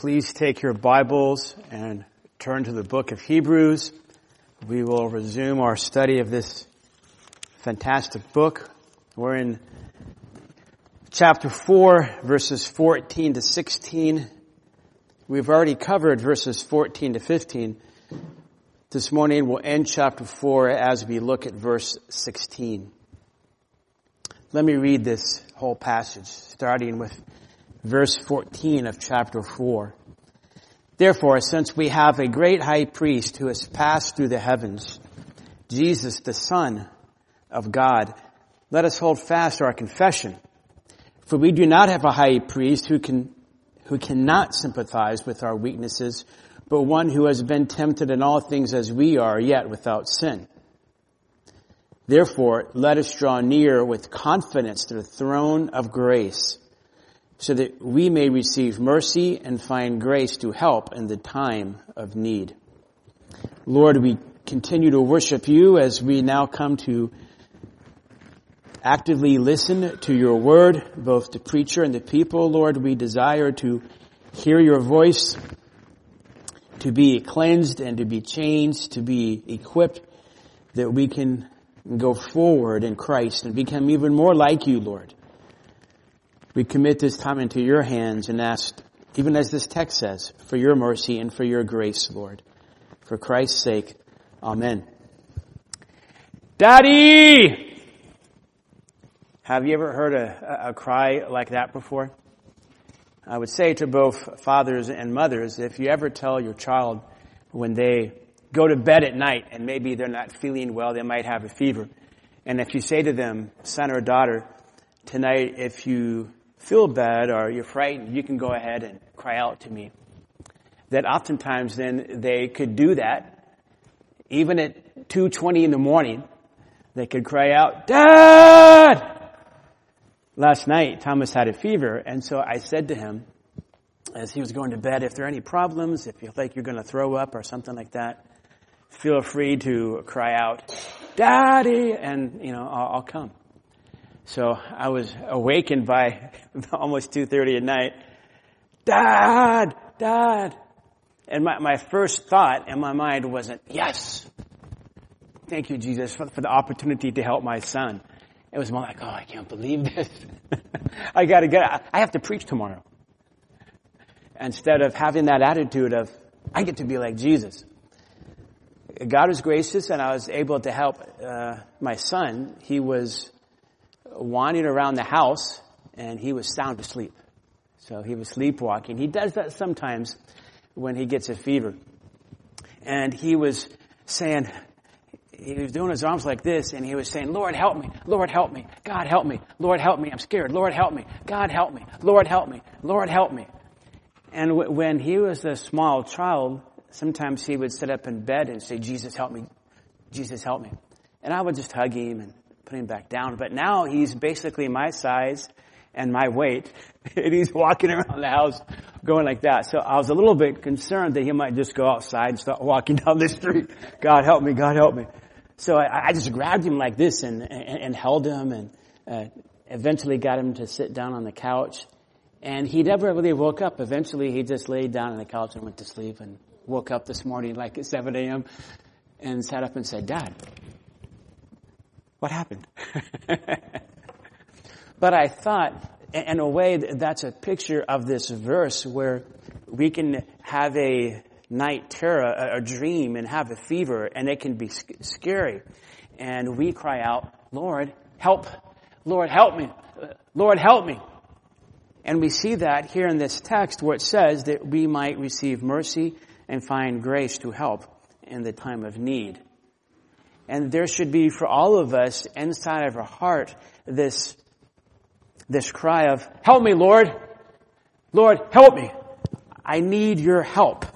Please take your Bibles and turn to the book of Hebrews. We will resume our study of this fantastic book. We're in chapter 4, verses 14 to 16. We've already covered verses 14 to 15. This morning we'll end chapter 4 as we look at verse 16. Let me read this whole passage, starting with verse 14 of chapter 4. Therefore, since we have a great high priest who has passed through the heavens, Jesus, the Son of God, let us hold fast our confession. For we do not have a high priest who can, who cannot sympathize with our weaknesses, but one who has been tempted in all things as we are, yet without sin. Therefore, let us draw near with confidence to the throne of grace so that we may receive mercy and find grace to help in the time of need. Lord, we continue to worship you as we now come to actively listen to your word, both the preacher and the people. Lord, we desire to hear your voice, to be cleansed and to be changed, to be equipped that we can go forward in Christ and become even more like you, Lord. We commit this time into your hands and ask, even as this text says, for your mercy and for your grace, Lord. For Christ's sake, Amen. Daddy! Have you ever heard a, a, cry like that before? I would say to both fathers and mothers, if you ever tell your child when they go to bed at night and maybe they're not feeling well, they might have a fever. And if you say to them, son or daughter, tonight if you feel bad or you're frightened, you can go ahead and cry out to me. That oftentimes then they could do that. Even at 2.20 in the morning, they could cry out, Dad! Last night, Thomas had a fever, and so I said to him, as he was going to bed, if there are any problems, if you feel like you're going to throw up or something like that, feel free to cry out, Daddy! And, you know, I'll, I'll come. So I was awakened by almost 2.30 at night. Dad! Dad! And my, my first thought in my mind wasn't, yes! Thank you, Jesus, for, for the opportunity to help my son. It was more like, oh, I can't believe this. I gotta get, I have to preach tomorrow. Instead of having that attitude of, I get to be like Jesus. God was gracious and I was able to help uh, my son. He was wandering around the house and he was sound asleep. So he was sleepwalking. He does that sometimes when he gets a fever. And he was saying, he was doing his arms like this and he was saying, Lord help me, Lord help me, God help me, Lord help me, I'm scared, Lord help me, God help me, Lord help me, Lord help me. And w- when he was a small child, sometimes he would sit up in bed and say, Jesus help me, Jesus help me. And I would just hug him and put him back down. But now he's basically my size and my weight, and he's walking around the house going like that. So I was a little bit concerned that he might just go outside and start walking down the street. God help me, God help me. So I, I just grabbed him like this and, and, and held him and uh, eventually got him to sit down on the couch. And he never really woke up. Eventually he just laid down on the couch and went to sleep and woke up this morning like at 7 a.m. and sat up and said, Dad, what happened? but I thought, in a way, that's a picture of this verse where we can have a night terror, a, dream, and have a fever, and it can be scary. And we cry out, Lord, help! Lord, help me! Lord, help me! And we see that here in this text where it says that we might receive mercy and find grace to help in the time of need. And there should be for all of us inside of our heart this, this cry of, help me, Lord. Lord, help me. I need your help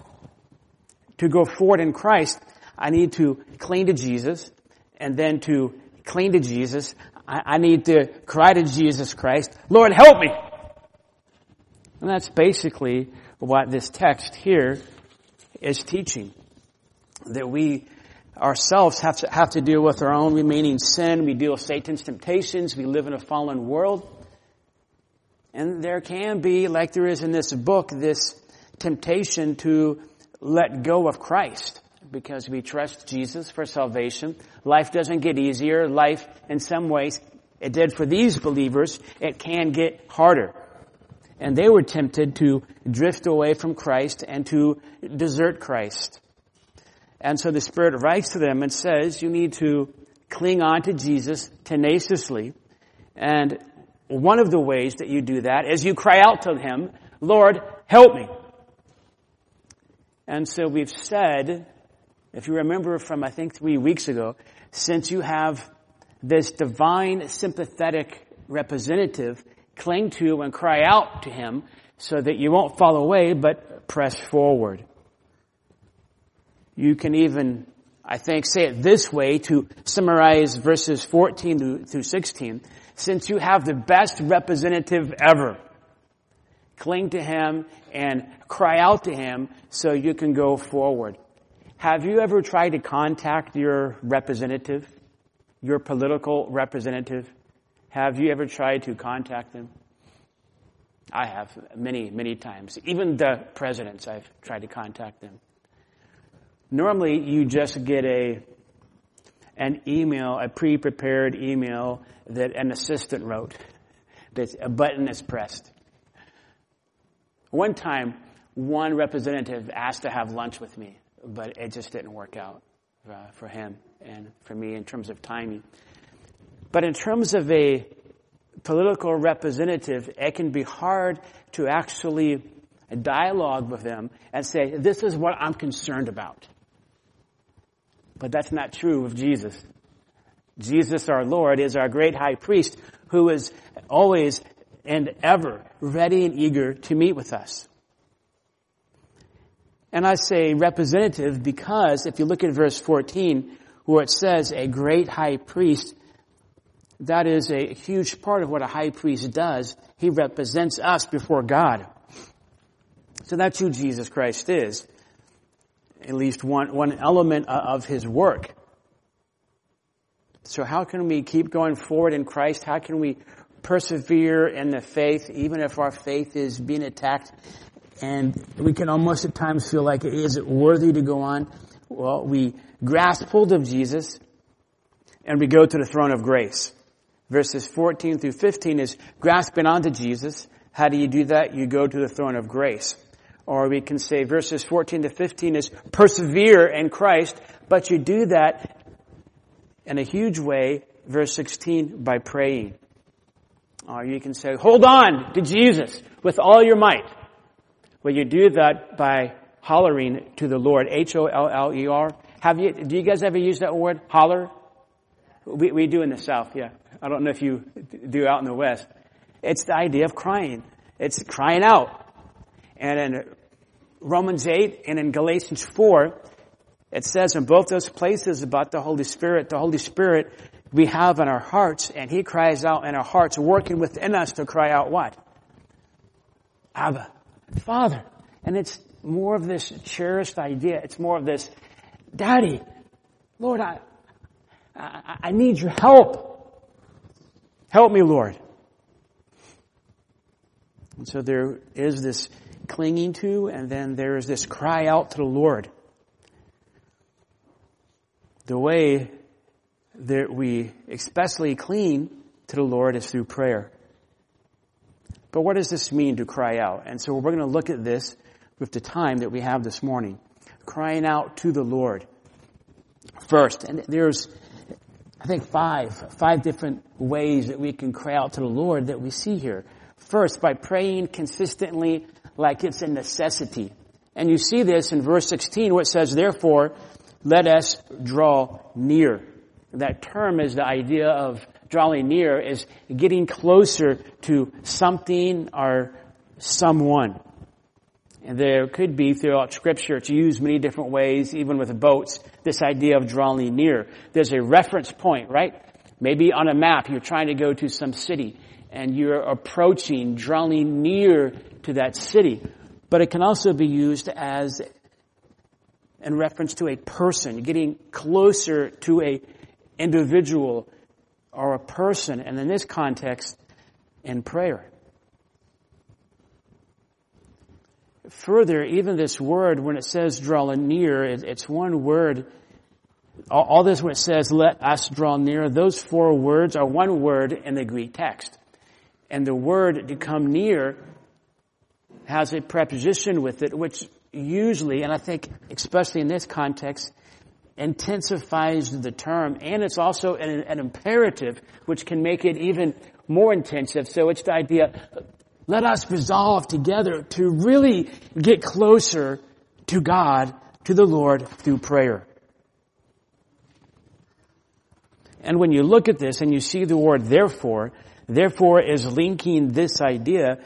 to go forward in Christ. I need to cling to Jesus and then to cling to Jesus. I, I need to cry to Jesus Christ, Lord, help me. And that's basically what this text here is teaching. That we ourselves have to, have to deal with our own remaining sin. We deal with Satan's temptations. We live in a fallen world. And there can be, like there is in this book, this temptation to let go of Christ because we trust Jesus for salvation. Life doesn't get easier. Life, in some ways, it did for these believers, it can get harder. And they were tempted to drift away from Christ and to desert Christ. And so the Spirit writes to them and says, you need to cling on to Jesus tenaciously. And one of the ways that you do that is you cry out to Him, Lord, help me. And so we've said, if you remember from I think three weeks ago, since you have this divine sympathetic representative, cling to and cry out to Him so that you won't fall away but press forward. You can even, I think, say it this way to summarize verses 14 through 16. Since you have the best representative ever, cling to Him and cry out to Him so you can go forward. Have you ever tried to contact your representative? Your political representative? Have you ever tried to contact them? I have many, many times. Even the presidents, I've tried to contact them. Normally, you just get a an email, a pre-prepared email that an assistant wrote. That a button is pressed. One time, one representative asked to have lunch with me, but it just didn't work out uh, for him and for me in terms of timing. But in terms of a political representative, it can be hard to actually dialogue with them and say, this is what I'm concerned about. But that's not true of Jesus. Jesus, our Lord, is our great high priest who is always and ever ready and eager to meet with us. And I say representative because if you look at verse 14, where it says a great high priest, that is a huge part of what a high priest does. He represents us before God. So that's who Jesus Christ is at least one, one element of his work. So how can we keep going forward in Christ? How can we persevere in the faith even if our faith is being attacked and we can almost at times feel like is it worthy to go on? Well, we grasp hold of Jesus and we go to the throne of grace. Verses 14 through 15 is grasping onto Jesus. How do you do that? You go to the throne of grace. Or we can say verses 14 to 15 is persevere in Christ, but you do that in a huge way, verse 16, by praying. Or you can say, hold on to Jesus with all your might. Well, you do that by hollering to the Lord. H-O-L-L-E-R. Have you, do you guys ever use that word? Holler? We, we do in the South, yeah. I don't know if you do out in the West. It's the idea of crying. It's crying out. And in Romans 8 and in Galatians 4, it says in both those places about the Holy Spirit, the Holy Spirit we have in our hearts, and He cries out in our hearts, working within us to cry out what? Abba, Father. And it's more of this cherished idea. It's more of this, Daddy, Lord, I, I, I need your help. Help me, Lord. And so there is this clinging to, and then there is this cry out to the Lord. The way that we especially cling to the Lord is through prayer. But what does this mean to cry out? And so we're going to look at this with the time that we have this morning. Crying out to the Lord. First, and there's, I think five, five different ways that we can cry out to the Lord that we see here. First, by praying consistently like it's a necessity. And you see this in verse 16 where it says, therefore, let us draw near. That term is the idea of drawing near is getting closer to something or someone. And there could be throughout scripture, it's used many different ways, even with boats, this idea of drawing near. There's a reference point, right? Maybe on a map, you're trying to go to some city and you're approaching, drawing near to that city. But it can also be used as in reference to a person, getting closer to a individual or a person, and in this context, in prayer. further, even this word, when it says draw near, it's one word. All, this when it says let us draw near, those four words are one word in the Greek text. And the word to come near has a preposition with it, which usually, and I think especially in this context, intensifies the term, and it's also an, an, imperative, which can make it even more intensive. So it's the idea, let us resolve together to really get closer to God, to the Lord through prayer. And when you look at this and you see the word therefore, therefore is linking this idea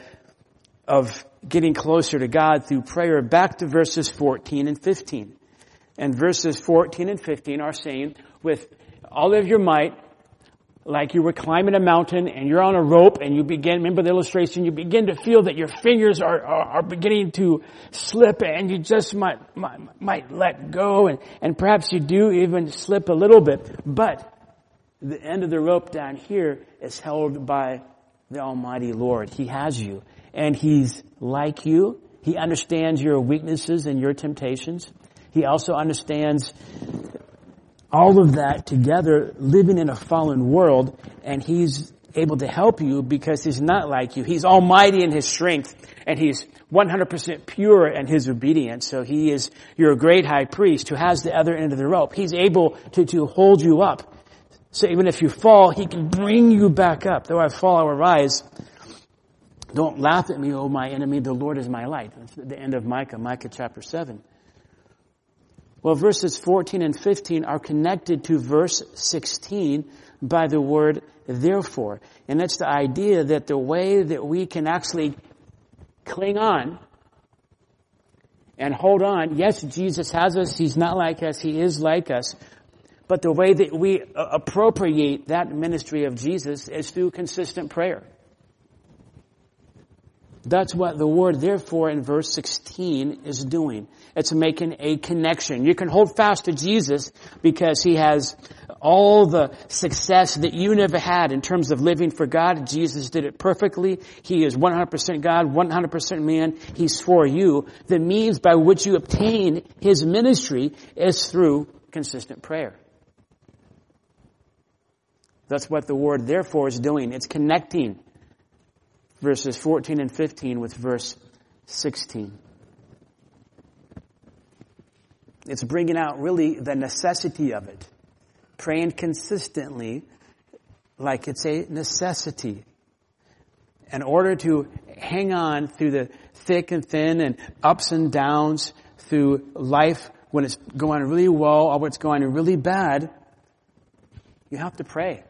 of getting closer to God through prayer back to verses 14 and 15. And verses 14 and 15 are saying, with all of your might, like you were climbing a mountain and you're on a rope and you begin, remember the illustration, you begin to feel that your fingers are, are, are beginning to slip and you just might, might, might let go and, and perhaps you do even slip a little bit. But the end of the rope down here is held by the Almighty Lord. He has you and He's like you. He understands your weaknesses and your temptations. He also understands all of that together living in a fallen world and he's able to help you because he's not like you. He's almighty in his strength and he's 100% pure in his obedience. So he is your great high priest who has the other end of the rope. He's able to, to hold you up. So even if you fall, he can bring you back up. Though I fall, I will rise. Don't laugh at me, O my enemy. The Lord is my light. That's the end of Micah, Micah chapter 7. Well, verses 14 and 15 are connected to verse 16 by the word therefore. And that's the idea that the way that we can actually cling on and hold on, yes, Jesus has us, He's not like us, He is like us, but the way that we appropriate that ministry of Jesus is through consistent prayer. That's what the word therefore in verse 16 is doing. It's making a connection. You can hold fast to Jesus because he has all the success that you never had in terms of living for God. Jesus did it perfectly. He is 100% God, 100% man. He's for you. The means by which you obtain his ministry is through consistent prayer. That's what the word therefore is doing. It's connecting verses 14 and 15 with verse 16. It's bringing out really the necessity of it. Praying consistently like it's a necessity. In order to hang on through the thick and thin and ups and downs through life when it's going really well or when it's going really bad, you have to pray.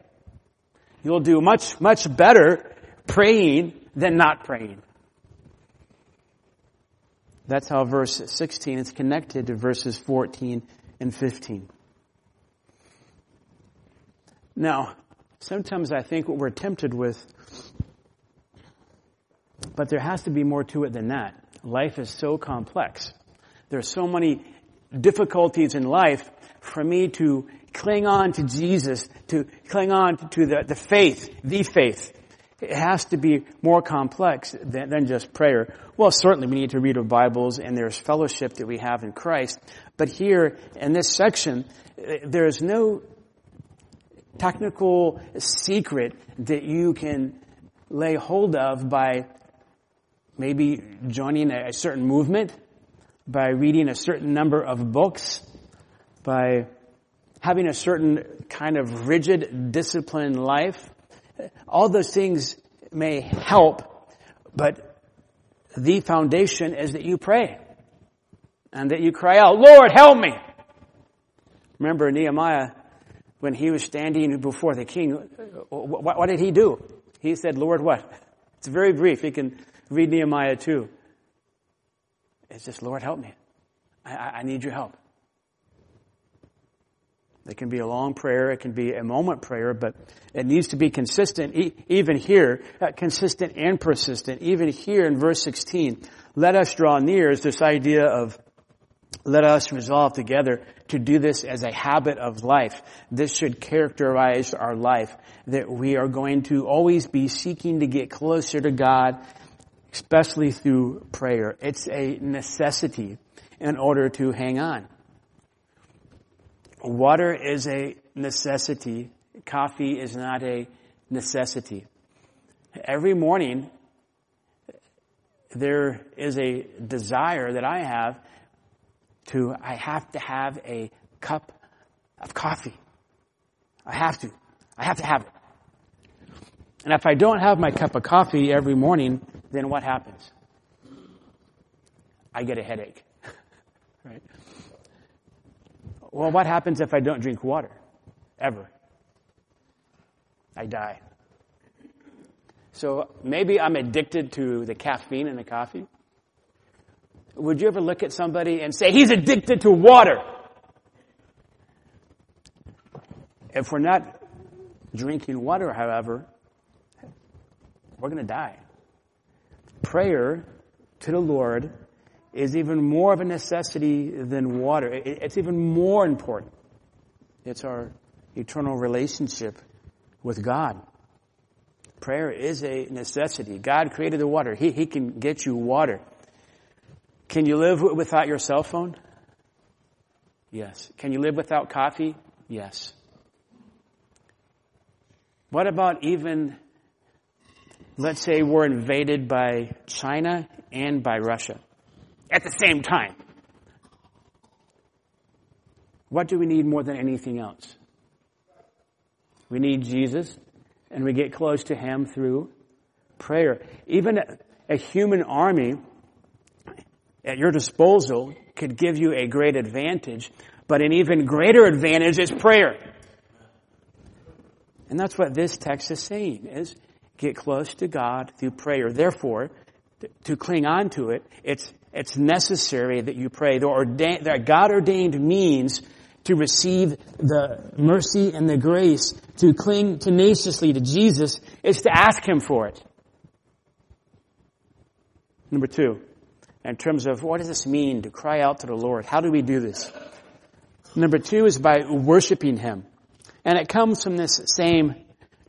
You'll do much, much better praying than not praying. That's how verse 16 is connected to verses 14 and 15. Now, sometimes I think what we're tempted with, but there has to be more to it than that. Life is so complex. There are so many difficulties in life for me to cling on to Jesus, to cling on to the, the faith, the faith, it has to be more complex than, than, just prayer. Well, certainly we need to read our Bibles and there's fellowship that we have in Christ. But here in this section, there's no technical secret that you can lay hold of by maybe joining a certain movement, by reading a certain number of books, by having a certain kind of rigid, disciplined life all those things may help, but the foundation is that you pray and that you cry out, Lord, help me. Remember Nehemiah, when he was standing before the king, what, what did he do? He said, Lord, what? It's very brief. You can read Nehemiah 2. It's just, Lord, help me. I, I need your help. It can be a long prayer. It can be a moment prayer, but it needs to be consistent. E- even here, uh, consistent and persistent. Even here in verse 16, let us draw near is this idea of let us resolve together to do this as a habit of life. This should characterize our life. That we are going to always be seeking to get closer to God especially through prayer. It's a necessity in order to hang on. Water is a necessity. Coffee is not a necessity. Every morning, there is a desire that I have to, I have to have a cup of coffee. I have to. I have to have it. And if I don't have my cup of coffee every morning, then what happens? I get a headache. right? Well, what happens if I don't drink water? Ever? I die. So maybe I'm addicted to the caffeine in the coffee. Would you ever look at somebody and say, he's addicted to water? If we're not drinking water, however, we're going to die. Prayer to the Lord is even more of a necessity than water. It's even more important. It's our eternal relationship with God. Prayer is a necessity. God created the water. He, he can get you water. Can you live without your cell phone? Yes. Can you live without coffee? Yes. What about even, let's say we're invaded by China and by Russia at the same time? What do we need more than anything else? We need Jesus, and we get close to Him through prayer. Even a human army at your disposal could give you a great advantage, but an even greater advantage is prayer. And that's what this text is saying is get close to God through prayer. Therefore, to cling on to it, it's, it's necessary that you pray. The, ordained, the God ordained means to receive the mercy and the grace to cling tenaciously to Jesus is to ask Him for it. Number two, in terms of what does this mean to cry out to the Lord? How do we do this? Number two is by worshiping Him. And it comes from this same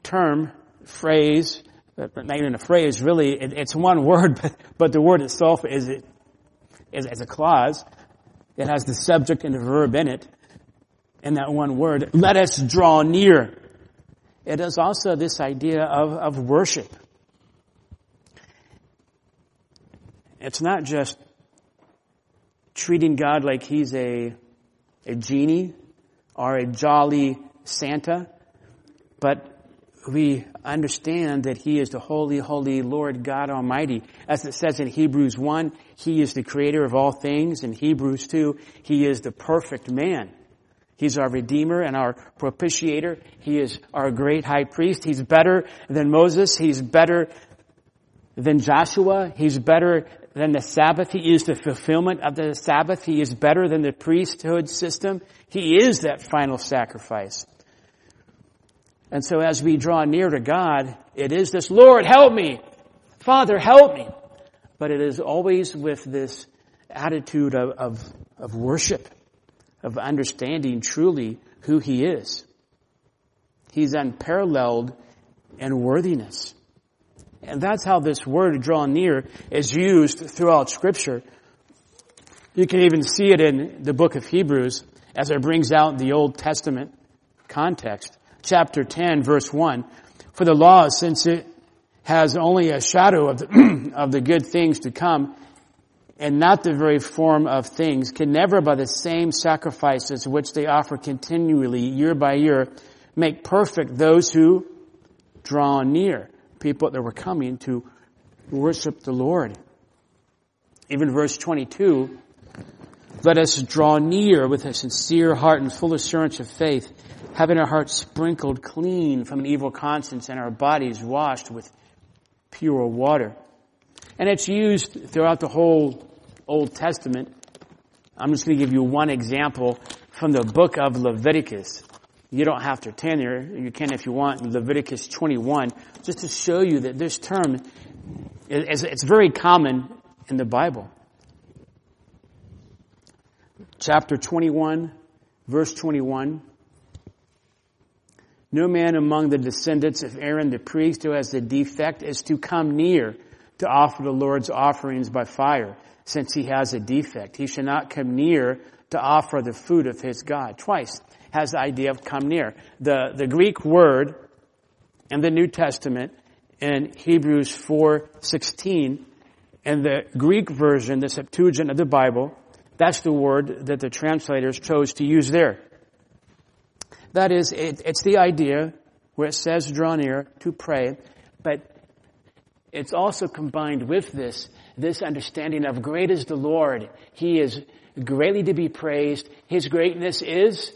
term, phrase, not even a phrase, really, it, it's one word, but, but the word itself is, is, is a clause. It has the subject and the verb in it. In that one word, let us draw near. It is also this idea of, of worship. It's not just treating God like he's a, a genie or a jolly Santa, but we understand that He is the holy, holy Lord God Almighty. As it says in Hebrews 1, He is the creator of all things. In Hebrews 2, He is the perfect man. He's our Redeemer and our propitiator. He is our great high priest. He's better than Moses. He's better than Joshua. He's better than the Sabbath. He is the fulfillment of the Sabbath. He is better than the priesthood system. He is that final sacrifice. And so as we draw near to God, it is this, Lord, help me! Father, help me! But it is always with this attitude of, of, of worship, of understanding truly who He is. He's unparalleled in worthiness. And that's how this word draw near is used throughout scripture. You can even see it in the book of Hebrews as it brings out the Old Testament context. Chapter 10 verse 1. For the law, since it has only a shadow of the, of the good things to come, and not the very form of things, can never by the same sacrifices which they offer continually year by year make perfect those who draw near people that were coming to worship the Lord. Even verse 22, let us draw near with a sincere heart and full assurance of faith, having our hearts sprinkled clean from an evil conscience and our bodies washed with pure water. And it's used throughout the whole Old Testament. I'm just going to give you one example from the book of Leviticus. You don't have to turn there. You can if you want. Leviticus 21, just to show you that this term is, it's very common in the Bible. Chapter 21, verse 21. No man among the descendants of Aaron the priest who has the defect is to come near to offer the Lord's offerings by fire, since he has a defect. He should not come near to offer the food of his God. Twice has the idea of come near. The, the Greek word in the New Testament in Hebrews 4:16 and the Greek version, the Septuagint of the Bible, that's the word that the translators chose to use there. That is, it, it's the idea where it says draw near to pray, but it's also combined with this, this understanding of great is the Lord. He is greatly to be praised. His greatness is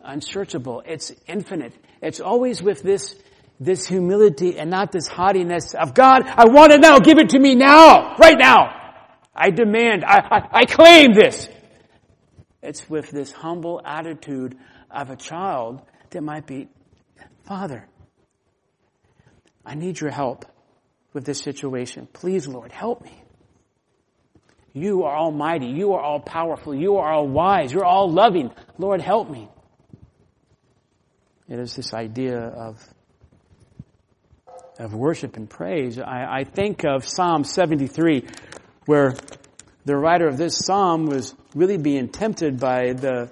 unsearchable. It's infinite. It's always with this, this humility and not this haughtiness of God, I want it now. Give it to me now. Right now. I demand. I, I, I claim this. It's with this humble attitude of a child that might be, Father, I need your help with this situation. Please, Lord, help me. You are almighty. You are all powerful. You are all wise. You're all loving. Lord, help me. It is this idea of, of worship and praise. I, I think of Psalm 73, where the writer of this psalm was really being tempted by the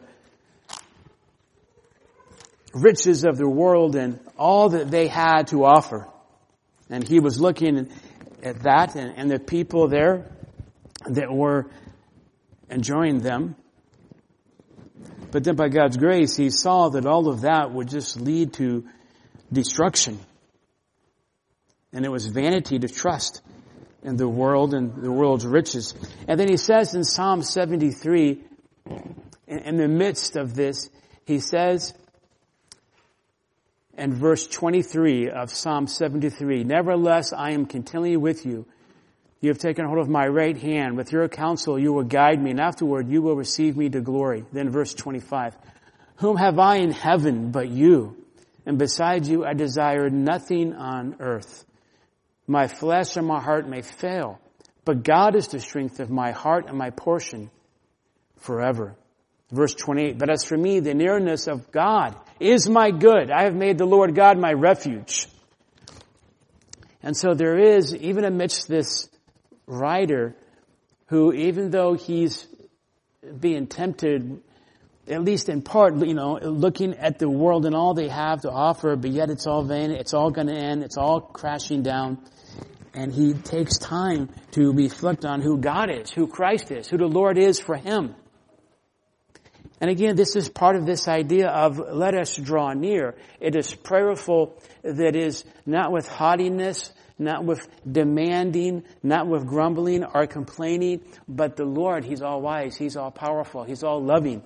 riches of the world and all that they had to offer. And he was looking at that and, and the people there that were enjoying them. But then by God's grace, he saw that all of that would just lead to destruction. And it was vanity to trust in the world and the world's riches. And then he says in Psalm 73, in the midst of this, he says, and verse 23 of Psalm 73, Nevertheless, I am continually with you. You have taken hold of my right hand. With your counsel, you will guide me, and afterward, you will receive me to glory. Then verse 25, Whom have I in heaven but you? And besides you, I desire nothing on earth. My flesh and my heart may fail, but God is the strength of my heart and my portion forever. Verse 28, But as for me, the nearness of God is my good. I have made the Lord God my refuge. And so there is, even amidst this writer, who even though he's being tempted, at least in part, you know, looking at the world and all they have to offer, but yet it's all vain, it's all gonna end, it's all crashing down. And he takes time to reflect on who God is, who Christ is, who the Lord is for him. And again, this is part of this idea of let us draw near. It is prayerful that is not with haughtiness, not with demanding, not with grumbling or complaining, but the Lord, He's all wise, He's all powerful, He's all loving.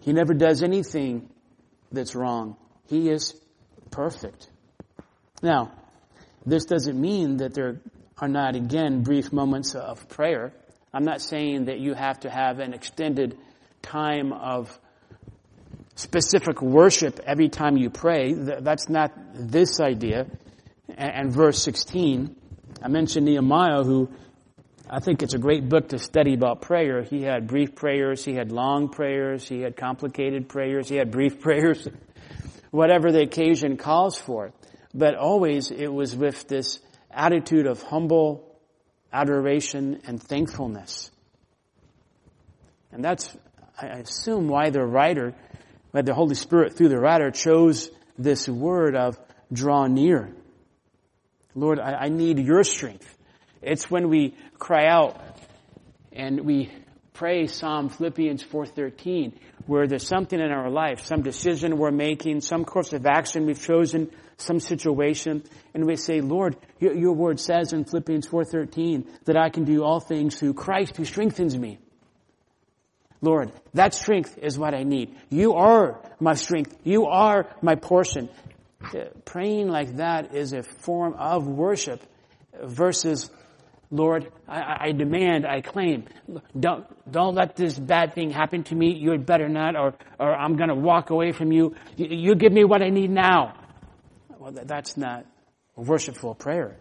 He never does anything that's wrong. He is perfect. Now, this doesn't mean that there are not again brief moments of prayer. I'm not saying that you have to have an extended time of specific worship every time you pray. That's not this idea. And verse 16, I mentioned Nehemiah who I think it's a great book to study about prayer. He had brief prayers, he had long prayers, he had complicated prayers, he had brief prayers, whatever the occasion calls for. But always it was with this attitude of humble adoration and thankfulness. And that's I assume why the writer, why the Holy Spirit through the writer chose this word of draw near. Lord, I, I need your strength. It's when we cry out and we pray Psalm Philippians 4.13 where there's something in our life, some decision we're making, some course of action we've chosen, some situation, and we say, Lord, your, your word says in Philippians 4.13 that I can do all things through Christ who strengthens me. Lord, that strength is what I need. You are my strength. You are my portion. Uh, praying like that is a form of worship versus, Lord, I, I, demand, I claim, don't, don't let this bad thing happen to me. You had better not, or, or I'm going to walk away from you. you. You give me what I need now. Well, that's not a worshipful prayer.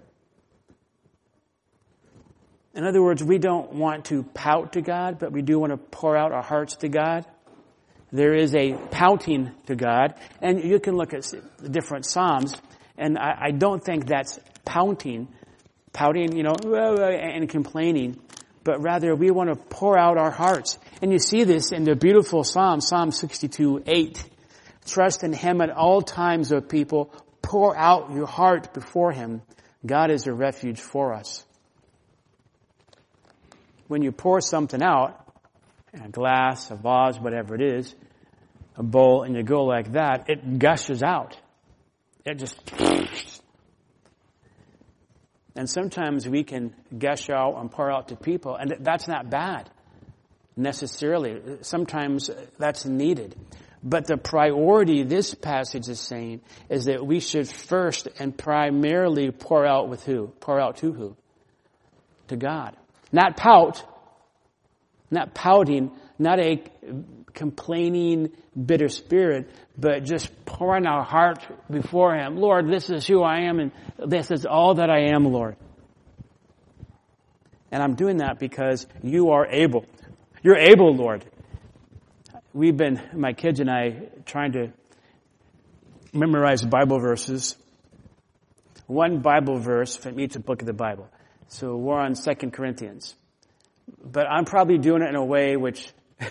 In other words, we don't want to pout to God, but we do want to pour out our hearts to God. There is a pouting to God, and you can look at the different Psalms, and I, I don't think that's pouting pouting, you know, and complaining, but rather we want to pour out our hearts. And you see this in the beautiful Psalm, Psalm 62, 8. Trust in Him at all times, O people. Pour out your heart before Him. God is a refuge for us. When you pour something out, a glass, a vase, whatever it is, a bowl, and you go like that, it gushes out. It just, and sometimes we can gush out and pour out to people, and that's not bad necessarily. Sometimes that's needed. But the priority this passage is saying is that we should first and primarily pour out with who? Pour out to who? To God. Not pout, not pouting, not a complaining, bitter spirit, but just pouring our heart before Him. Lord, this is who I am and this is all that I am, Lord. And I'm doing that because you are able. You're able, Lord. We've been, my kids and I, trying to memorize Bible verses. One Bible verse from each book of the Bible. So we're on Second Corinthians. But I'm probably doing it in a way which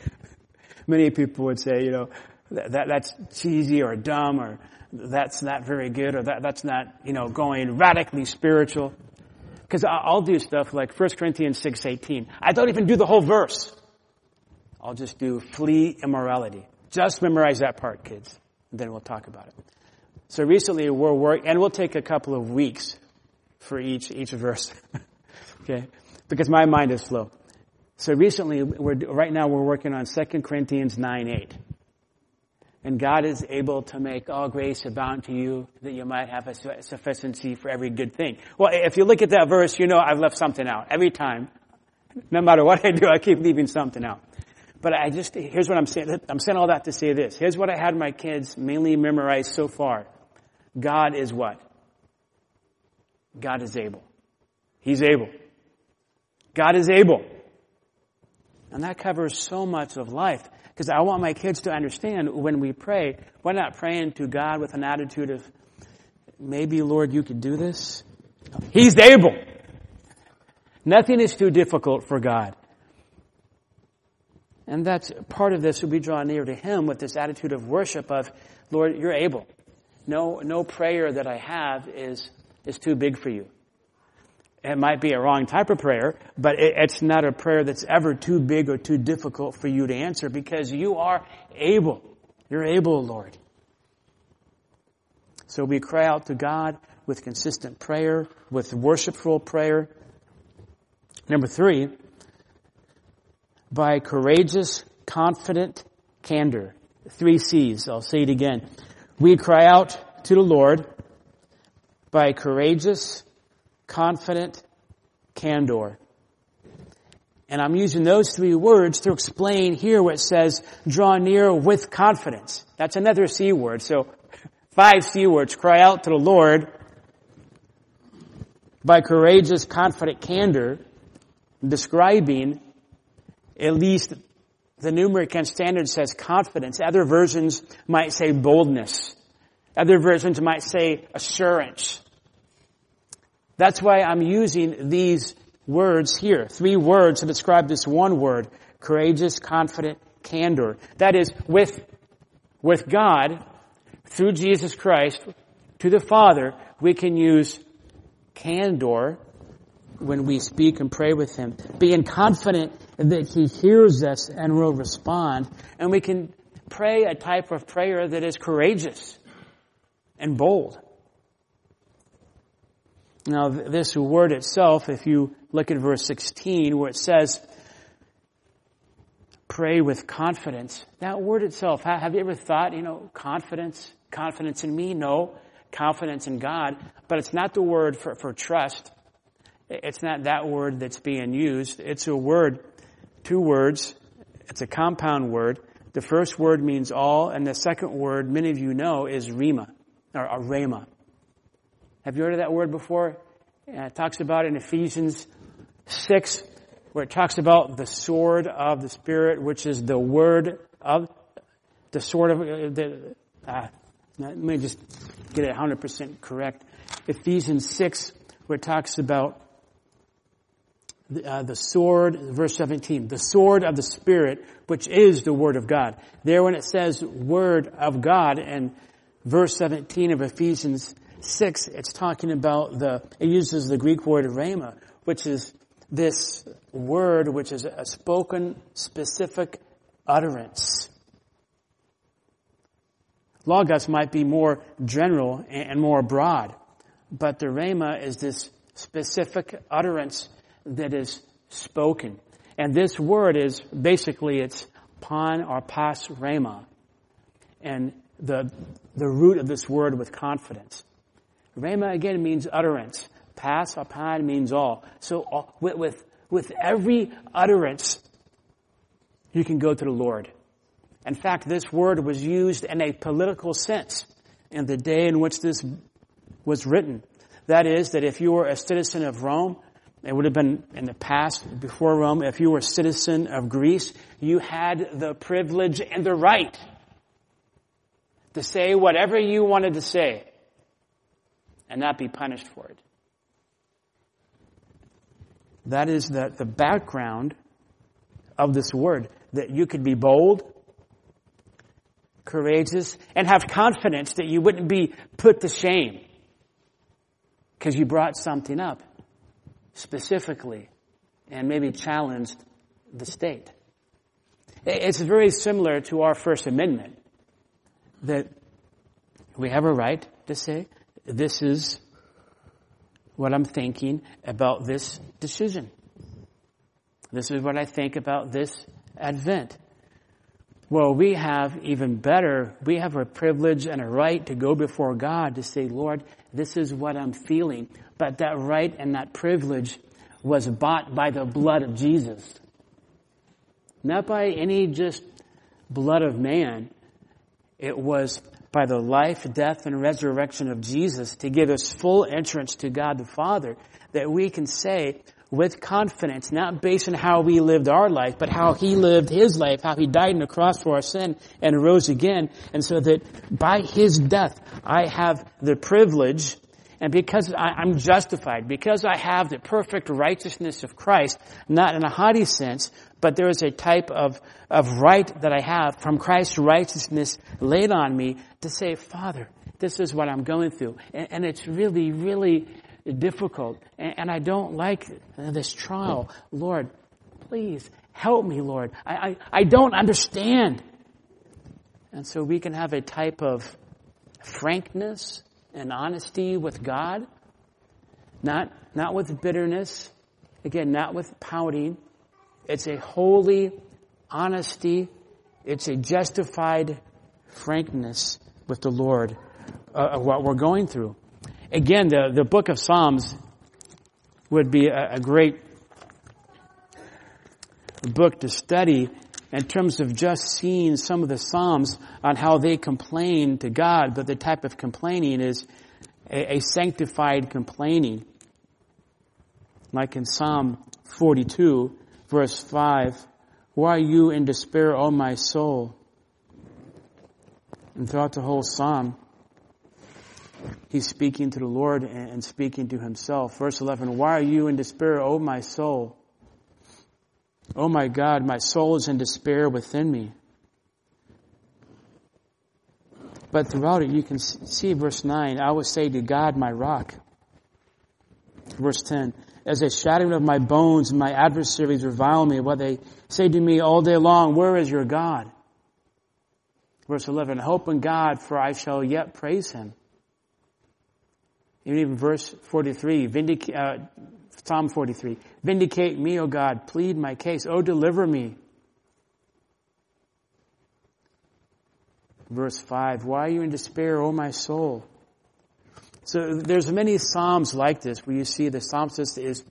many people would say, you know, that, that's cheesy or dumb or that's not very good or that, that's not, you know, going radically spiritual. Because I'll do stuff like 1 Corinthians 6.18. I don't even do the whole verse. I'll just do flee immorality. Just memorize that part, kids. And then we'll talk about it. So recently we're working, and we'll take a couple of weeks for each, each verse. okay? Because my mind is slow. So recently, we're, right now we're working on 2 Corinthians 9, 8. And God is able to make all grace abound to you that you might have a sufficiency for every good thing. Well, if you look at that verse, you know I've left something out. Every time, no matter what I do, I keep leaving something out. But I just, here's what I'm saying. I'm saying all that to say this. Here's what I had my kids mainly memorize so far. God is what? God is able. He's able. God is able. And that covers so much of life. Because I want my kids to understand when we pray, we're not praying to God with an attitude of, maybe Lord, you could do this. He's able. Nothing is too difficult for God. And that's part of this, we draw near to Him with this attitude of worship of, Lord, you're able. No, no prayer that I have is, is too big for you. It might be a wrong type of prayer, but it, it's not a prayer that's ever too big or too difficult for you to answer because you are able. You're able, Lord. So we cry out to God with consistent prayer, with worshipful prayer. Number three, by courageous, confident candor. Three C's. I'll say it again. We cry out to the Lord by courageous, confident candor. And I'm using those three words to explain here what says, draw near with confidence. That's another C word. So five C words. Cry out to the Lord by courageous, confident candor, describing at least the New American Standard says confidence. Other versions might say boldness. Other versions might say assurance. That's why I'm using these words here. Three words to describe this one word. Courageous, confident, candor. That is, with, with God, through Jesus Christ, to the Father, we can use candor when we speak and pray with Him. Being confident that He hears us and will respond. And we can pray a type of prayer that is courageous and bold. Now, this word itself, if you look at verse 16 where it says, pray with confidence, that word itself, have you ever thought, you know, confidence, confidence in me? No, confidence in God. But it's not the word for, for trust. It's not that word that's being used. It's a word, two words. It's a compound word. The first word means all, and the second word, many of you know, is rhema, or, or. Have you heard of that word before? Uh, it talks about in Ephesians 6, where it talks about the sword of the Spirit, which is the word of the sword of uh, the. Uh, let me just get it 100% correct. Ephesians 6, where it talks about uh, the sword, verse 17, the sword of the Spirit, which is the Word of God. There when it says Word of God and verse 17 of Ephesians 6, it's talking about the, it uses the Greek word rhema, which is this word which is a spoken specific utterance. Logos might be more general and more broad, but the rhema is this specific utterance that is spoken. And this word is basically it's pan or pas rhema. And the, the root of this word with confidence. Rhema again means utterance. Pas or pan means all. So uh, with, with, with every utterance, you can go to the Lord. In fact, this word was used in a political sense in the day in which this was written. That is, that if you were a citizen of Rome, it would have been in the past, before Rome, if you were a citizen of Greece, you had the privilege and the right to say whatever you wanted to say and not be punished for it. That is the, the background of this word, that you could be bold, courageous, and have confidence that you wouldn't be put to shame because you brought something up specifically and maybe challenged the state. It's very similar to our First Amendment that we have a right to say, this is what I'm thinking about this decision. This is what I think about this advent. Well, we have even better, we have a privilege and a right to go before God to say, Lord, this is what I'm feeling. But that right and that privilege was bought by the blood of Jesus. Not by any just blood of man. It was by the life, death, and resurrection of Jesus to give us full entrance to God the Father that we can say with confidence, not based on how we lived our life, but how He lived His life, how He died on the cross for our sin and rose again. And so that by His death, I have the privilege and because I, am justified, because I have the perfect righteousness of Christ, not in a haughty sense, but there is a type of, of right that I have from Christ's righteousness laid on me to say, Father, this is what I'm going through. And, and it's really, really difficult. And, and, I don't like this trial. Lord, please help me, Lord. I, I, I don't understand. And so we can have a type of frankness and honesty with God, not, not with bitterness, again, not with pouting. It's a holy honesty. It's a justified frankness with the Lord uh, of what we're going through. Again, the, the book of Psalms would be a, a great book to study in terms of just seeing some of the Psalms on how they complain to God, but the type of complaining is a, a sanctified complaining. Like in Psalm 42, verse 5, Why are you in despair, O my soul? And throughout the whole Psalm, he's speaking to the Lord and speaking to himself. Verse 11, Why are you in despair, O my soul? Oh my God, my soul is in despair within me. But throughout it, you can see verse 9, I will say to God, my rock. Verse 10, as a shattering of my bones, my adversaries revile me, while they say to me all day long, where is your God? Verse 11, hope in God, for I shall yet praise him. Even verse 43, vindicate, uh, Psalm 43. Vindicate me, O God. Plead my case. O deliver me. Verse 5. Why are you in despair, O my soul? So there's many Psalms like this where you see the psalmist is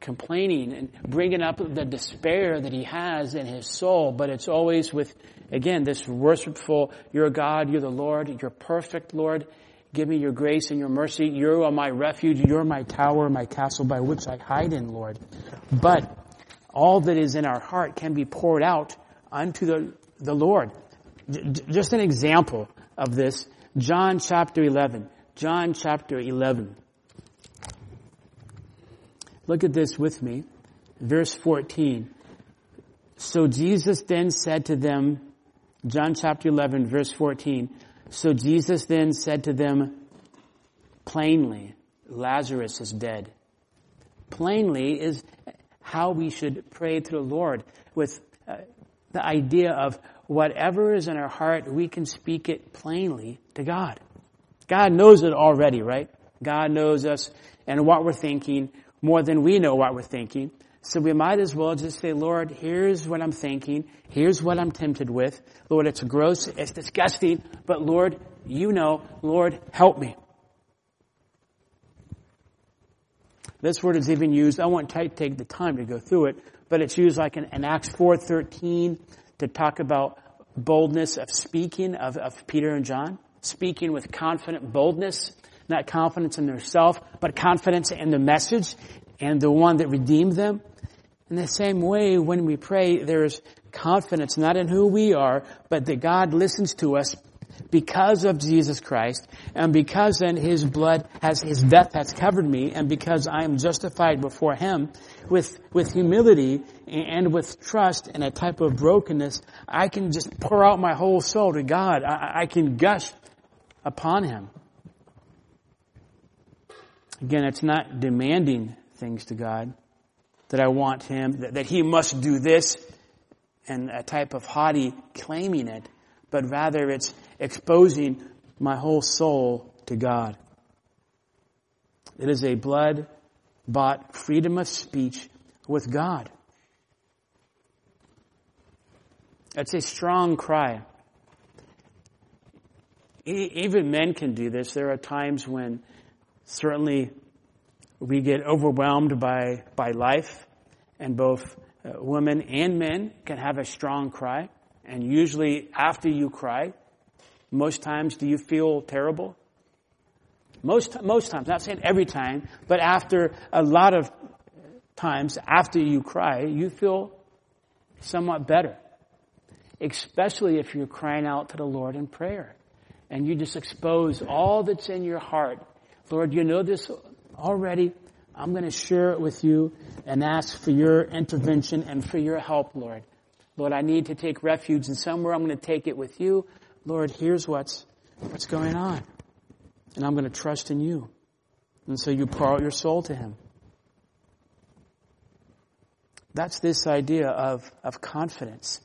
complaining and bringing up the despair that he has in his soul, but it's always with, again, this worshipful, you're God, you're the Lord, you're perfect, Lord, Give me your grace and your mercy. You are my refuge. You're my tower, my castle by which I hide in, Lord. But all that is in our heart can be poured out unto the, the Lord. J- just an example of this. John chapter 11. John chapter 11. Look at this with me. verse 14. So Jesus then said to them, John chapter 11, verse 14. So Jesus then said to them plainly, Lazarus is dead. Plainly is how we should pray to the Lord with uh, the idea of whatever is in our heart, we can speak it plainly to God. God knows it already, right? God knows us and what we're thinking more than we know what we're thinking. So we might as well just say, Lord, here's what I'm thinking. Here's what I'm tempted with. Lord, it's gross. It's disgusting. But Lord, you know. Lord, help me. This word is even used, I won't t- take the time to go through it, but it's used like in, in Acts 4.13 to talk about boldness of speaking of, of Peter and John. Speaking with confident boldness, not confidence in themselves, but confidence in the message and the one that redeemed them. In the same way, when we pray, there's confidence not in who we are, but that God listens to us because of Jesus Christ, and because then His blood has, His death has covered me, and because I am justified before Him, with, with humility and with trust and a type of brokenness, I can just pour out my whole soul to God. I, I can gush upon Him. Again, it's not demanding things to God, that I want Him, that, that He must do this, and a type of haughty claiming it, but rather it's exposing my whole soul to God. It is a blood bought freedom of speech with God. That's a strong cry. Even men can do this. There are times when certainly we get overwhelmed by, by life, and both uh, women and men can have a strong cry. And usually after you cry, most times do you feel terrible? Most, most times, not saying every time, but after a lot of times after you cry, you feel somewhat better. Especially if you're crying out to the Lord in prayer. And you just expose all that's in your heart. Lord, you know this already. I'm going to share it with you and ask for your intervention and for your help, Lord. Lord, I need to take refuge and somewhere I'm going to take it with you. Lord, here's what's, what's going on. And I'm going to trust in you. And so you pour out your soul to Him. That's this idea of, of confidence.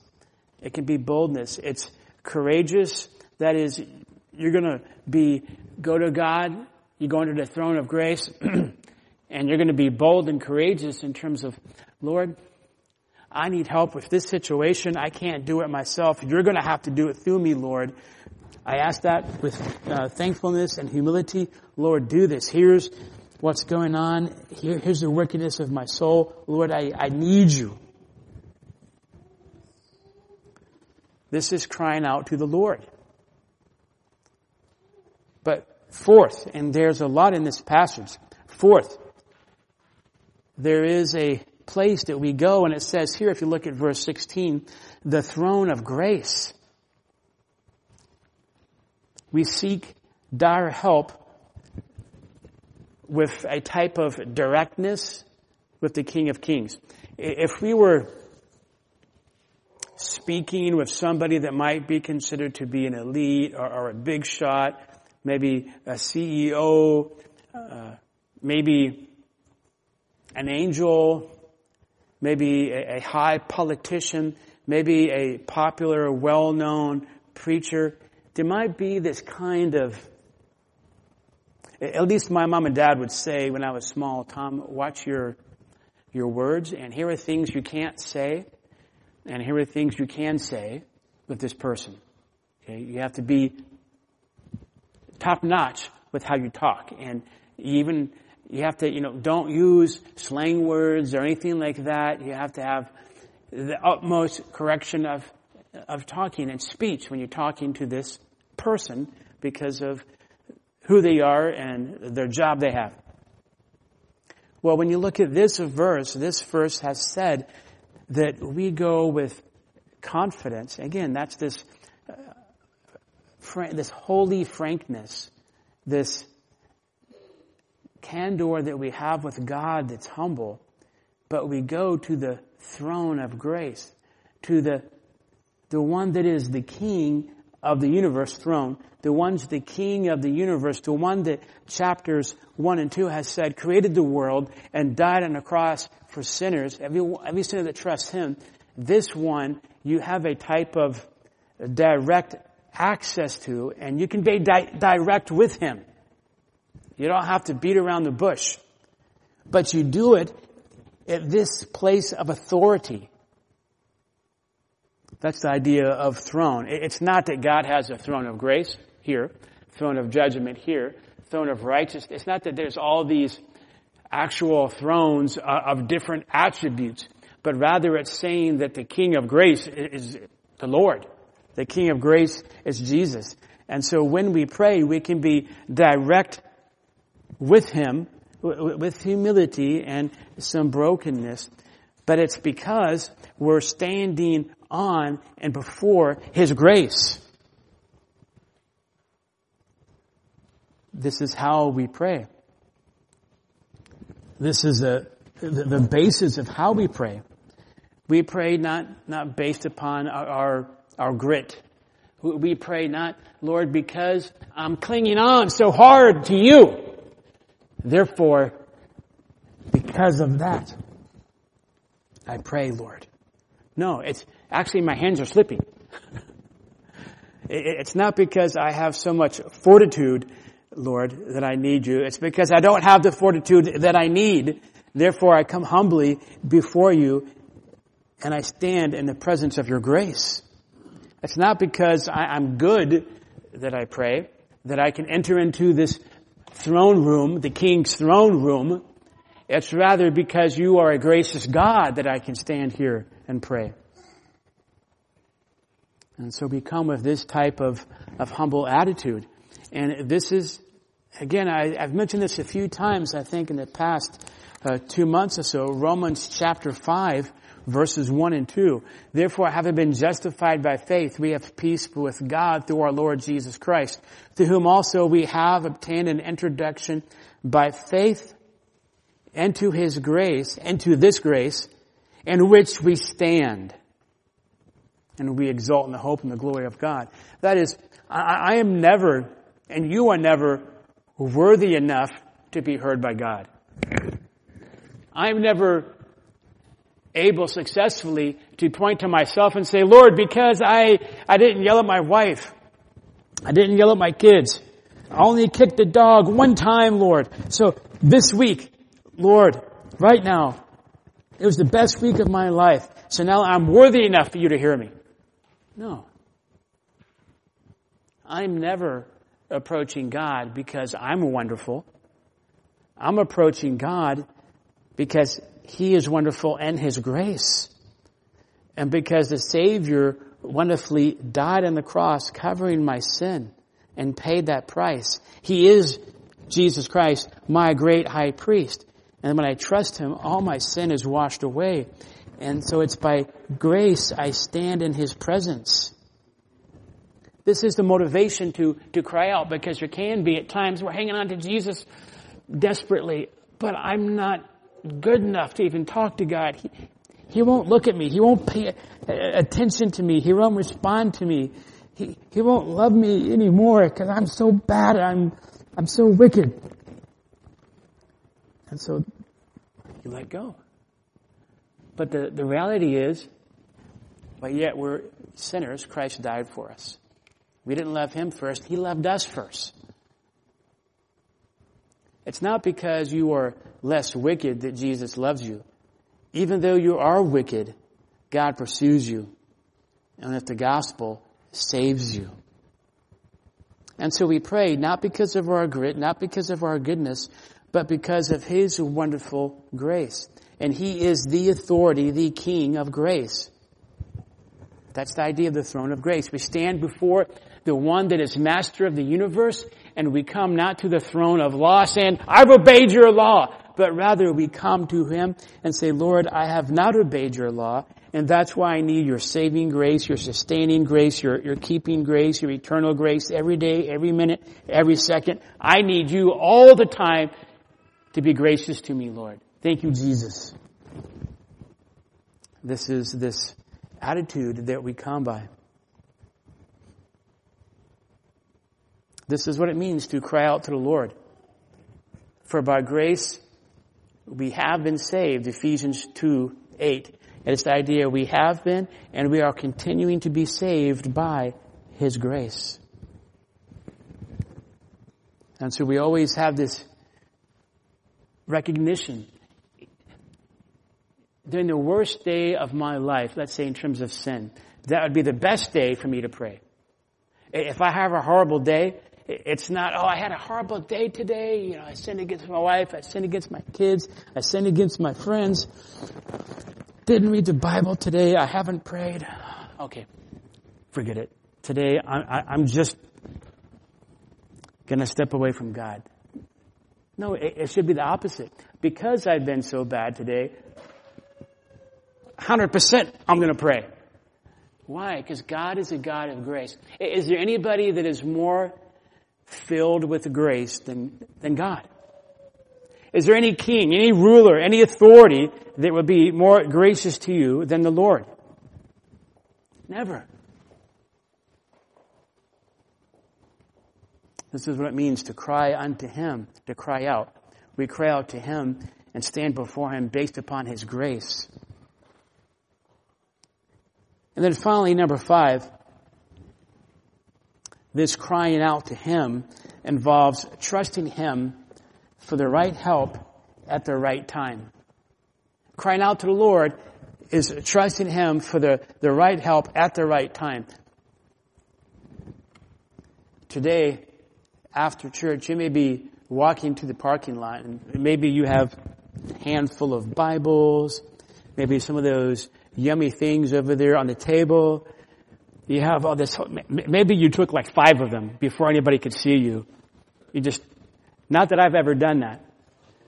It can be boldness. It's courageous. That is, you're going to be, go to God, you go under the throne of grace, and you're going to be bold and courageous in terms of, Lord, I need help with this situation. I can't do it myself. You're going to have to do it through me, Lord. I ask that with uh, thankfulness and humility. Lord, do this. Here's what's going on. Here, here's the wickedness of my soul. Lord, I, I need you. This is crying out to the Lord. But fourth, and there's a lot in this passage. Fourth, there is a place that we go, and it says here, if you look at verse 16, the throne of grace. We seek dire help with a type of directness with the King of Kings. If we were speaking with somebody that might be considered to be an elite or, or a big shot, maybe a CEO, uh, maybe an angel, maybe a, a high politician, maybe a popular, well-known preacher. There might be this kind of, at least my mom and dad would say when I was small, Tom, watch your, your words and here are things you can't say and here are things you can say with this person. Okay? You have to be top notch with how you talk and even you have to, you know, don't use slang words or anything like that. You have to have the utmost correction of, of talking and speech when you're talking to this person because of who they are and their job they have. Well, when you look at this verse, this verse has said that we go with confidence. Again, that's this, this holy frankness, this candor that we have with God that's humble but we go to the throne of grace, to the, the one that is the king of the universe throne, the one's the king of the universe, the one that chapters 1 and 2 has said created the world and died on a cross for sinners, every, every sinner that trusts him. This one, you have a type of direct access to, and you can be di- direct with him. You don't have to beat around the bush. But you do it at this place of authority. That's the idea of throne. It's not that God has a throne of grace here, throne of judgment here, throne of righteousness. It's not that there's all these actual thrones uh, of different attributes, but rather it's saying that the King of grace is the Lord. The King of grace is Jesus. And so when we pray, we can be direct with Him, with humility and some brokenness, but it's because we're standing on and before His grace. This is how we pray. This is a, the, the basis of how we pray. We pray not, not based upon our, our, our grit. We pray not, Lord, because I'm clinging on so hard to you. Therefore, because of that, I pray, Lord. No, it's actually my hands are slipping. it's not because I have so much fortitude Lord, that I need you. It's because I don't have the fortitude that I need. Therefore, I come humbly before you and I stand in the presence of your grace. It's not because I, am good that I pray, that I can enter into this throne room, the king's throne room. It's rather because you are a gracious God that I can stand here and pray. And so we come with this type of, of humble attitude. And this is, again, I, have mentioned this a few times, I think, in the past uh, two months or so. Romans chapter 5, verses 1 and 2. Therefore, having been justified by faith, we have peace with God through our Lord Jesus Christ, to whom also we have obtained an introduction by faith into His grace, into this grace, in which we stand. And we exalt in the hope and the glory of God. That is, I, I am never and you are never worthy enough to be heard by God. I'm never able successfully to point to myself and say, Lord, because I, I didn't yell at my wife. I didn't yell at my kids. I only kicked the dog one time, Lord. So this week, Lord, right now, it was the best week of my life. So now I'm worthy enough for you to hear me. No. I'm never approaching God because I'm wonderful. I'm approaching God because He is wonderful and His grace. And because the Savior wonderfully died on the cross covering my sin and paid that price. He is Jesus Christ, my great high priest. And when I trust Him, all my sin is washed away. And so it's by grace I stand in His presence. This is the motivation to, to cry out because there can be at times we're hanging on to Jesus desperately, but I'm not good enough to even talk to God. He, he won't look at me. He won't pay attention to me. He won't respond to me. He, he won't love me anymore because I'm so bad. I'm, I'm so wicked. And so you let go. But the, the reality is, but yet we're sinners. Christ died for us. We didn't love him first. He loved us first. It's not because you are less wicked that Jesus loves you. Even though you are wicked, God pursues you. And that the gospel saves you. And so we pray not because of our grit, not because of our goodness, but because of His wonderful grace. And He is the authority, the King of grace. That's the idea of the throne of grace. We stand before the one that is master of the universe, and we come not to the throne of law saying, I've obeyed your law, but rather we come to him and say, Lord, I have not obeyed your law, and that's why I need your saving grace, your sustaining grace, your, your keeping grace, your eternal grace every day, every minute, every second. I need you all the time to be gracious to me, Lord. Thank you, Jesus. This is this attitude that we come by. This is what it means to cry out to the Lord. For by grace we have been saved, Ephesians 2, 8. And it's the idea we have been and we are continuing to be saved by His grace. And so we always have this recognition. During the worst day of my life, let's say in terms of sin, that would be the best day for me to pray. If I have a horrible day, it's not, oh, I had a horrible day today. You know, I sinned against my wife. I sinned against my kids. I sinned against my friends. Didn't read the Bible today. I haven't prayed. Okay. Forget it. Today, I, am just gonna step away from God. No, it should be the opposite. Because I've been so bad today, 100% I'm gonna pray. Why? Because God is a God of grace. Is there anybody that is more filled with grace than, than God? Is there any king, any ruler, any authority that would be more gracious to you than the Lord? Never. This is what it means to cry unto Him, to cry out. We cry out to Him and stand before Him based upon His grace. And then finally, number five, this crying out to Him involves trusting Him for the right help at the right time. Crying out to the Lord is trusting Him for the, the right help at the right time. Today, after church, you may be walking to the parking lot and maybe you have a handful of Bibles, maybe some of those yummy things over there on the table. You have all this, maybe you took like five of them before anybody could see you. You just not that I've ever done that,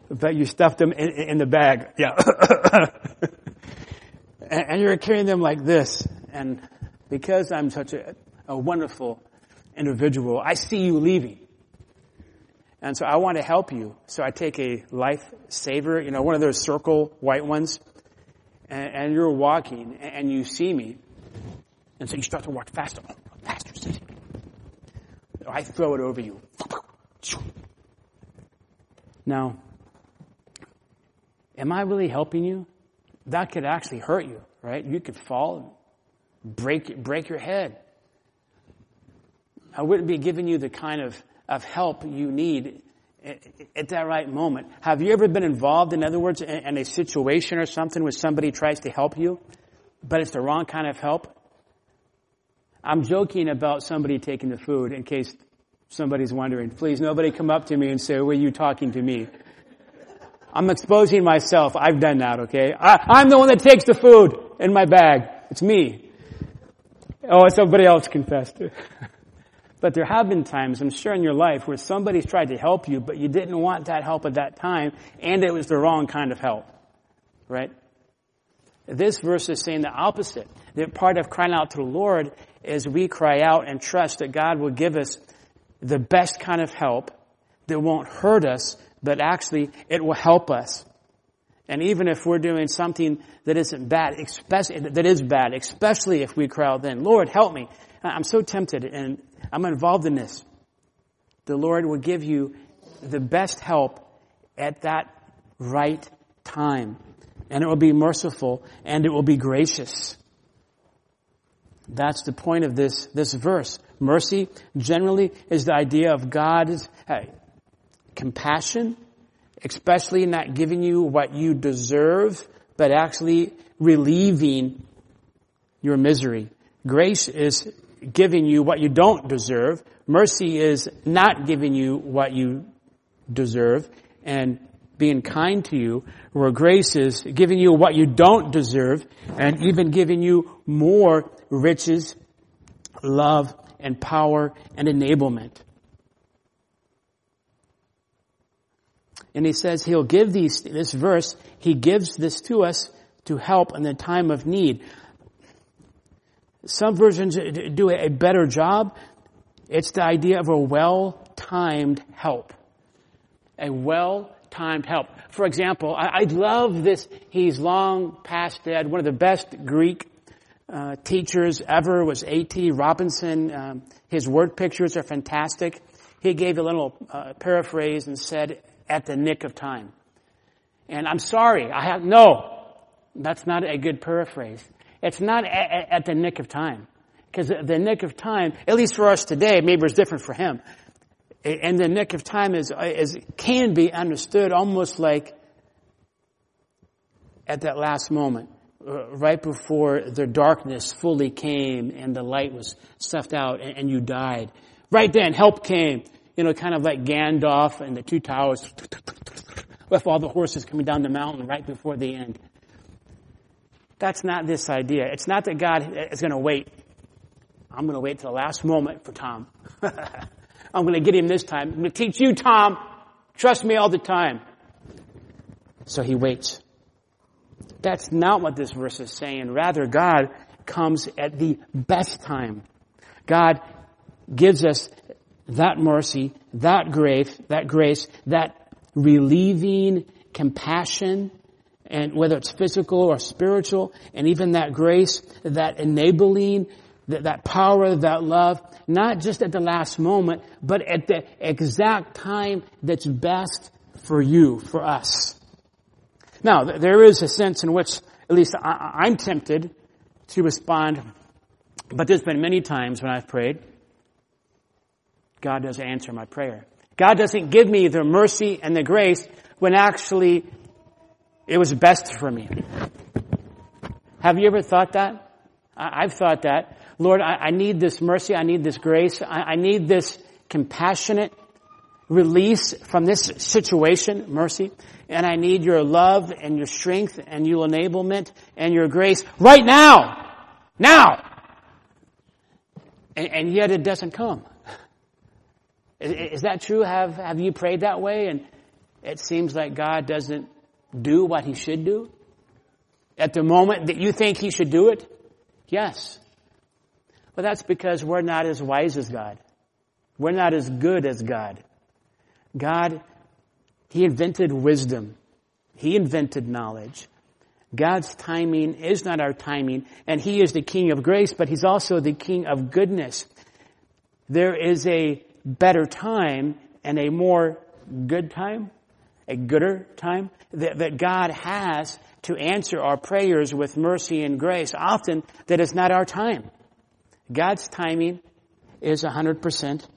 but you stuffed them in, in the bag. Yeah. and, you're carrying them like this. And because I'm such a, a wonderful individual, I see you leaving. And so I want to help you. So I take a life saver, you know, one of those circle white ones, and, and you're walking and you see me. And so you start to walk faster. Faster, I throw it over you. Now, am I really helping you? That could actually hurt you, right? You could fall break, break your head. I wouldn't be giving you the kind of, of help you need at that right moment. Have you ever been involved, in other words, in a situation or something where somebody tries to help you, but it's the wrong kind of help? I'm joking about somebody taking the food in case somebody's wondering. Please, nobody come up to me and say, were you talking to me? I'm exposing myself. I've done that, okay? I, am the one that takes the food in my bag. It's me. Oh, somebody else confessed. but there have been times, I'm sure in your life, where somebody's tried to help you, but you didn't want that help at that time, and it was the wrong kind of help. Right? This verse is saying the opposite. That part of crying out to the Lord is we cry out and trust that God will give us the best kind of help that won't hurt us, but actually it will help us. And even if we're doing something that isn't bad, especially, that is bad, especially if we cry out then, Lord, help me. I'm so tempted and I'm involved in this. The Lord will give you the best help at that right time. And it will be merciful and it will be gracious. That's the point of this, this verse. Mercy generally is the idea of God's hey, compassion, especially not giving you what you deserve, but actually relieving your misery. Grace is giving you what you don't deserve. Mercy is not giving you what you deserve and being kind to you, where grace is giving you what you don't deserve and even giving you more riches, love, and power and enablement. And he says he'll give these, this verse, he gives this to us to help in the time of need. Some versions do a better job. It's the idea of a well-timed help. A well timed help. For example, I, I love this. He's long past dead. One of the best Greek uh, teachers ever was A.T. Robertson. Um, his word pictures are fantastic. He gave a little uh, paraphrase and said, "At the nick of time." And I'm sorry, I have no. That's not a good paraphrase. It's not at, at the nick of time. Because the nick of time, at least for us today, maybe it's different for him. And the nick of time is, is can be understood almost like at that last moment, uh, right before the darkness fully came and the light was stuffed out and, and you died. Right then, help came. You know, kind of like Gandalf and the two towers with all the horses coming down the mountain right before the end. That's not this idea. It's not that God is going to wait I'm going to wait till the last moment for Tom. I'm going to get him this time. I'm going to teach you, Tom. Trust me all the time. So he waits. That's not what this verse is saying. Rather, God comes at the best time. God gives us that mercy, that grace, that grace, that relieving compassion, and whether it's physical or spiritual, and even that grace, that enabling that, that power, that love, not just at the last moment, but at the exact time that's best for you, for us. Now, there is a sense in which, at least I, I'm tempted to respond, but there's been many times when I've prayed, God doesn't answer my prayer. God doesn't give me the mercy and the grace when actually it was best for me. Have you ever thought that? I've thought that. Lord, I, I need this mercy. I need this grace. I, I need this compassionate release from this situation, mercy. And I need your love and your strength and your enablement and your grace right now. Now! And, and yet it doesn't come. Is, is that true? Have, have you prayed that way and it seems like God doesn't do what he should do? At the moment that you think he should do it? Yes. But that's because we're not as wise as God. We're not as good as God. God, He invented wisdom. He invented knowledge. God's timing is not our timing, and He is the King of grace, but He's also the King of goodness. There is a better time and a more good time, a gooder time that, that God has to answer our prayers with mercy and grace. Often that is not our time. God's timing is 100%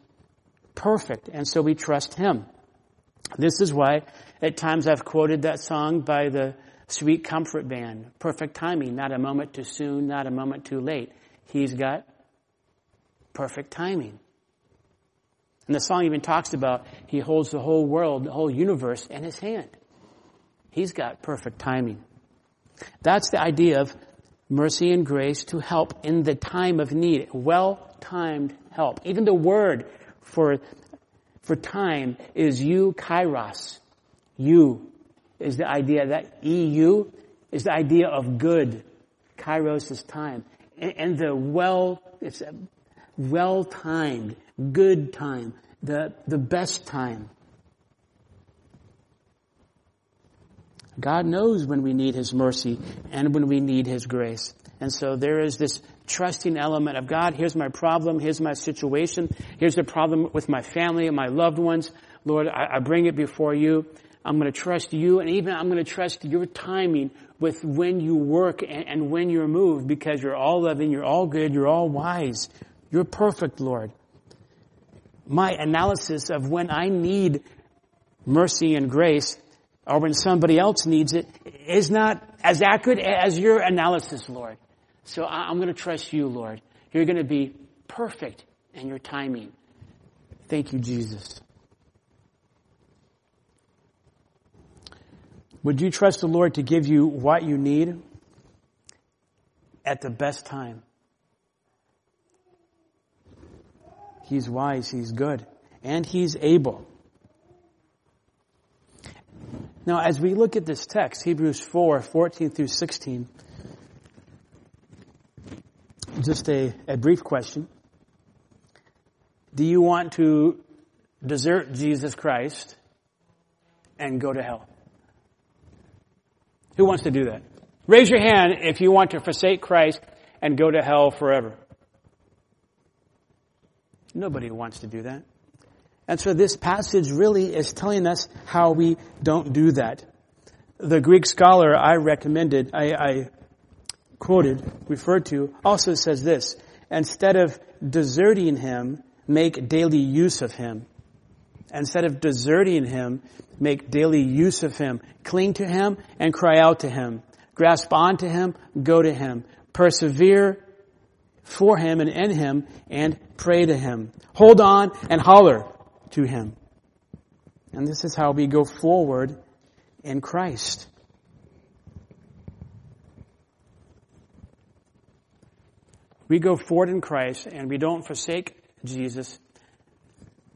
perfect, and so we trust Him. This is why at times I've quoted that song by the Sweet Comfort Band. Perfect timing, not a moment too soon, not a moment too late. He's got perfect timing. And the song even talks about he holds the whole world, the whole universe in his hand. He's got perfect timing. That's the idea of mercy and grace to help in the time of need. Well-timed help. Even the word for, for time is eu kairos. You is the idea that EU is the idea of good. Kairos is time. And, and the well, it's a well-timed, good time, the, the best time. God knows when we need His mercy and when we need His grace. And so there is this trusting element of God, here's my problem, here's my situation, here's the problem with my family and my loved ones. Lord, I, I bring it before you. I'm going to trust you and even I'm going to trust your timing with when you work and, and when you're moved because you're all loving, you're all good, you're all wise. You're perfect, Lord. My analysis of when I need mercy and grace or when somebody else needs it is not as accurate as your analysis, Lord. So I'm going to trust you, Lord. You're going to be perfect in your timing. Thank you, Jesus. Would you trust the Lord to give you what you need at the best time? He's wise, He's good, and He's able. Now, as we look at this text, Hebrews 4, 14 through 16, just a, a brief question. Do you want to desert Jesus Christ and go to hell? Who wants to do that? Raise your hand if you want to forsake Christ and go to hell forever. Nobody wants to do that. And so this passage really is telling us how we don't do that. The Greek scholar I recommended, I, I quoted, referred to, also says this, instead of deserting him, make daily use of him. Instead of deserting him, make daily use of him. Cling to him and cry out to him. Grasp on to him, go to him. Persevere for him and in him and pray to him. Hold on and holler to him. And this is how we go forward in Christ. We go forward in Christ and we don't forsake Jesus.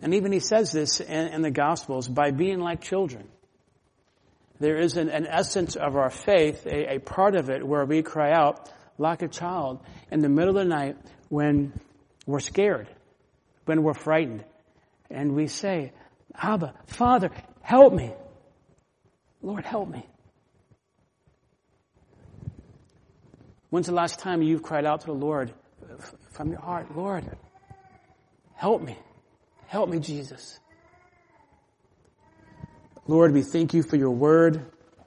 And even he says this in, in the Gospels by being like children. There is an, an essence of our faith, a, a part of it where we cry out like a child in the middle of the night when we're scared, when we're frightened. And we say, Abba, Father, help me. Lord, help me. When's the last time you've cried out to the Lord from your heart, Lord, help me. Help me, Jesus. Lord, we thank you for your word.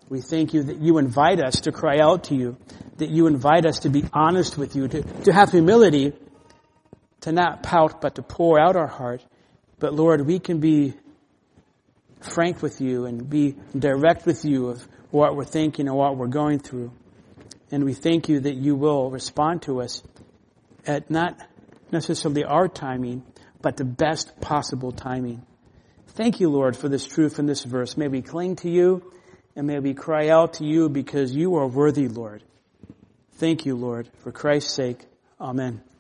We thank you that you invite us to cry out to you, that you invite us to be honest with you, to, to have humility, to not pout, but to pour out our heart. But Lord, we can be frank with you and be direct with you of what we're thinking and what we're going through. And we thank you that you will respond to us at not necessarily our timing, but the best possible timing. Thank you, Lord, for this truth in this verse. May we cling to you and may we cry out to you because you are worthy, Lord. Thank you, Lord, for Christ's sake. Amen.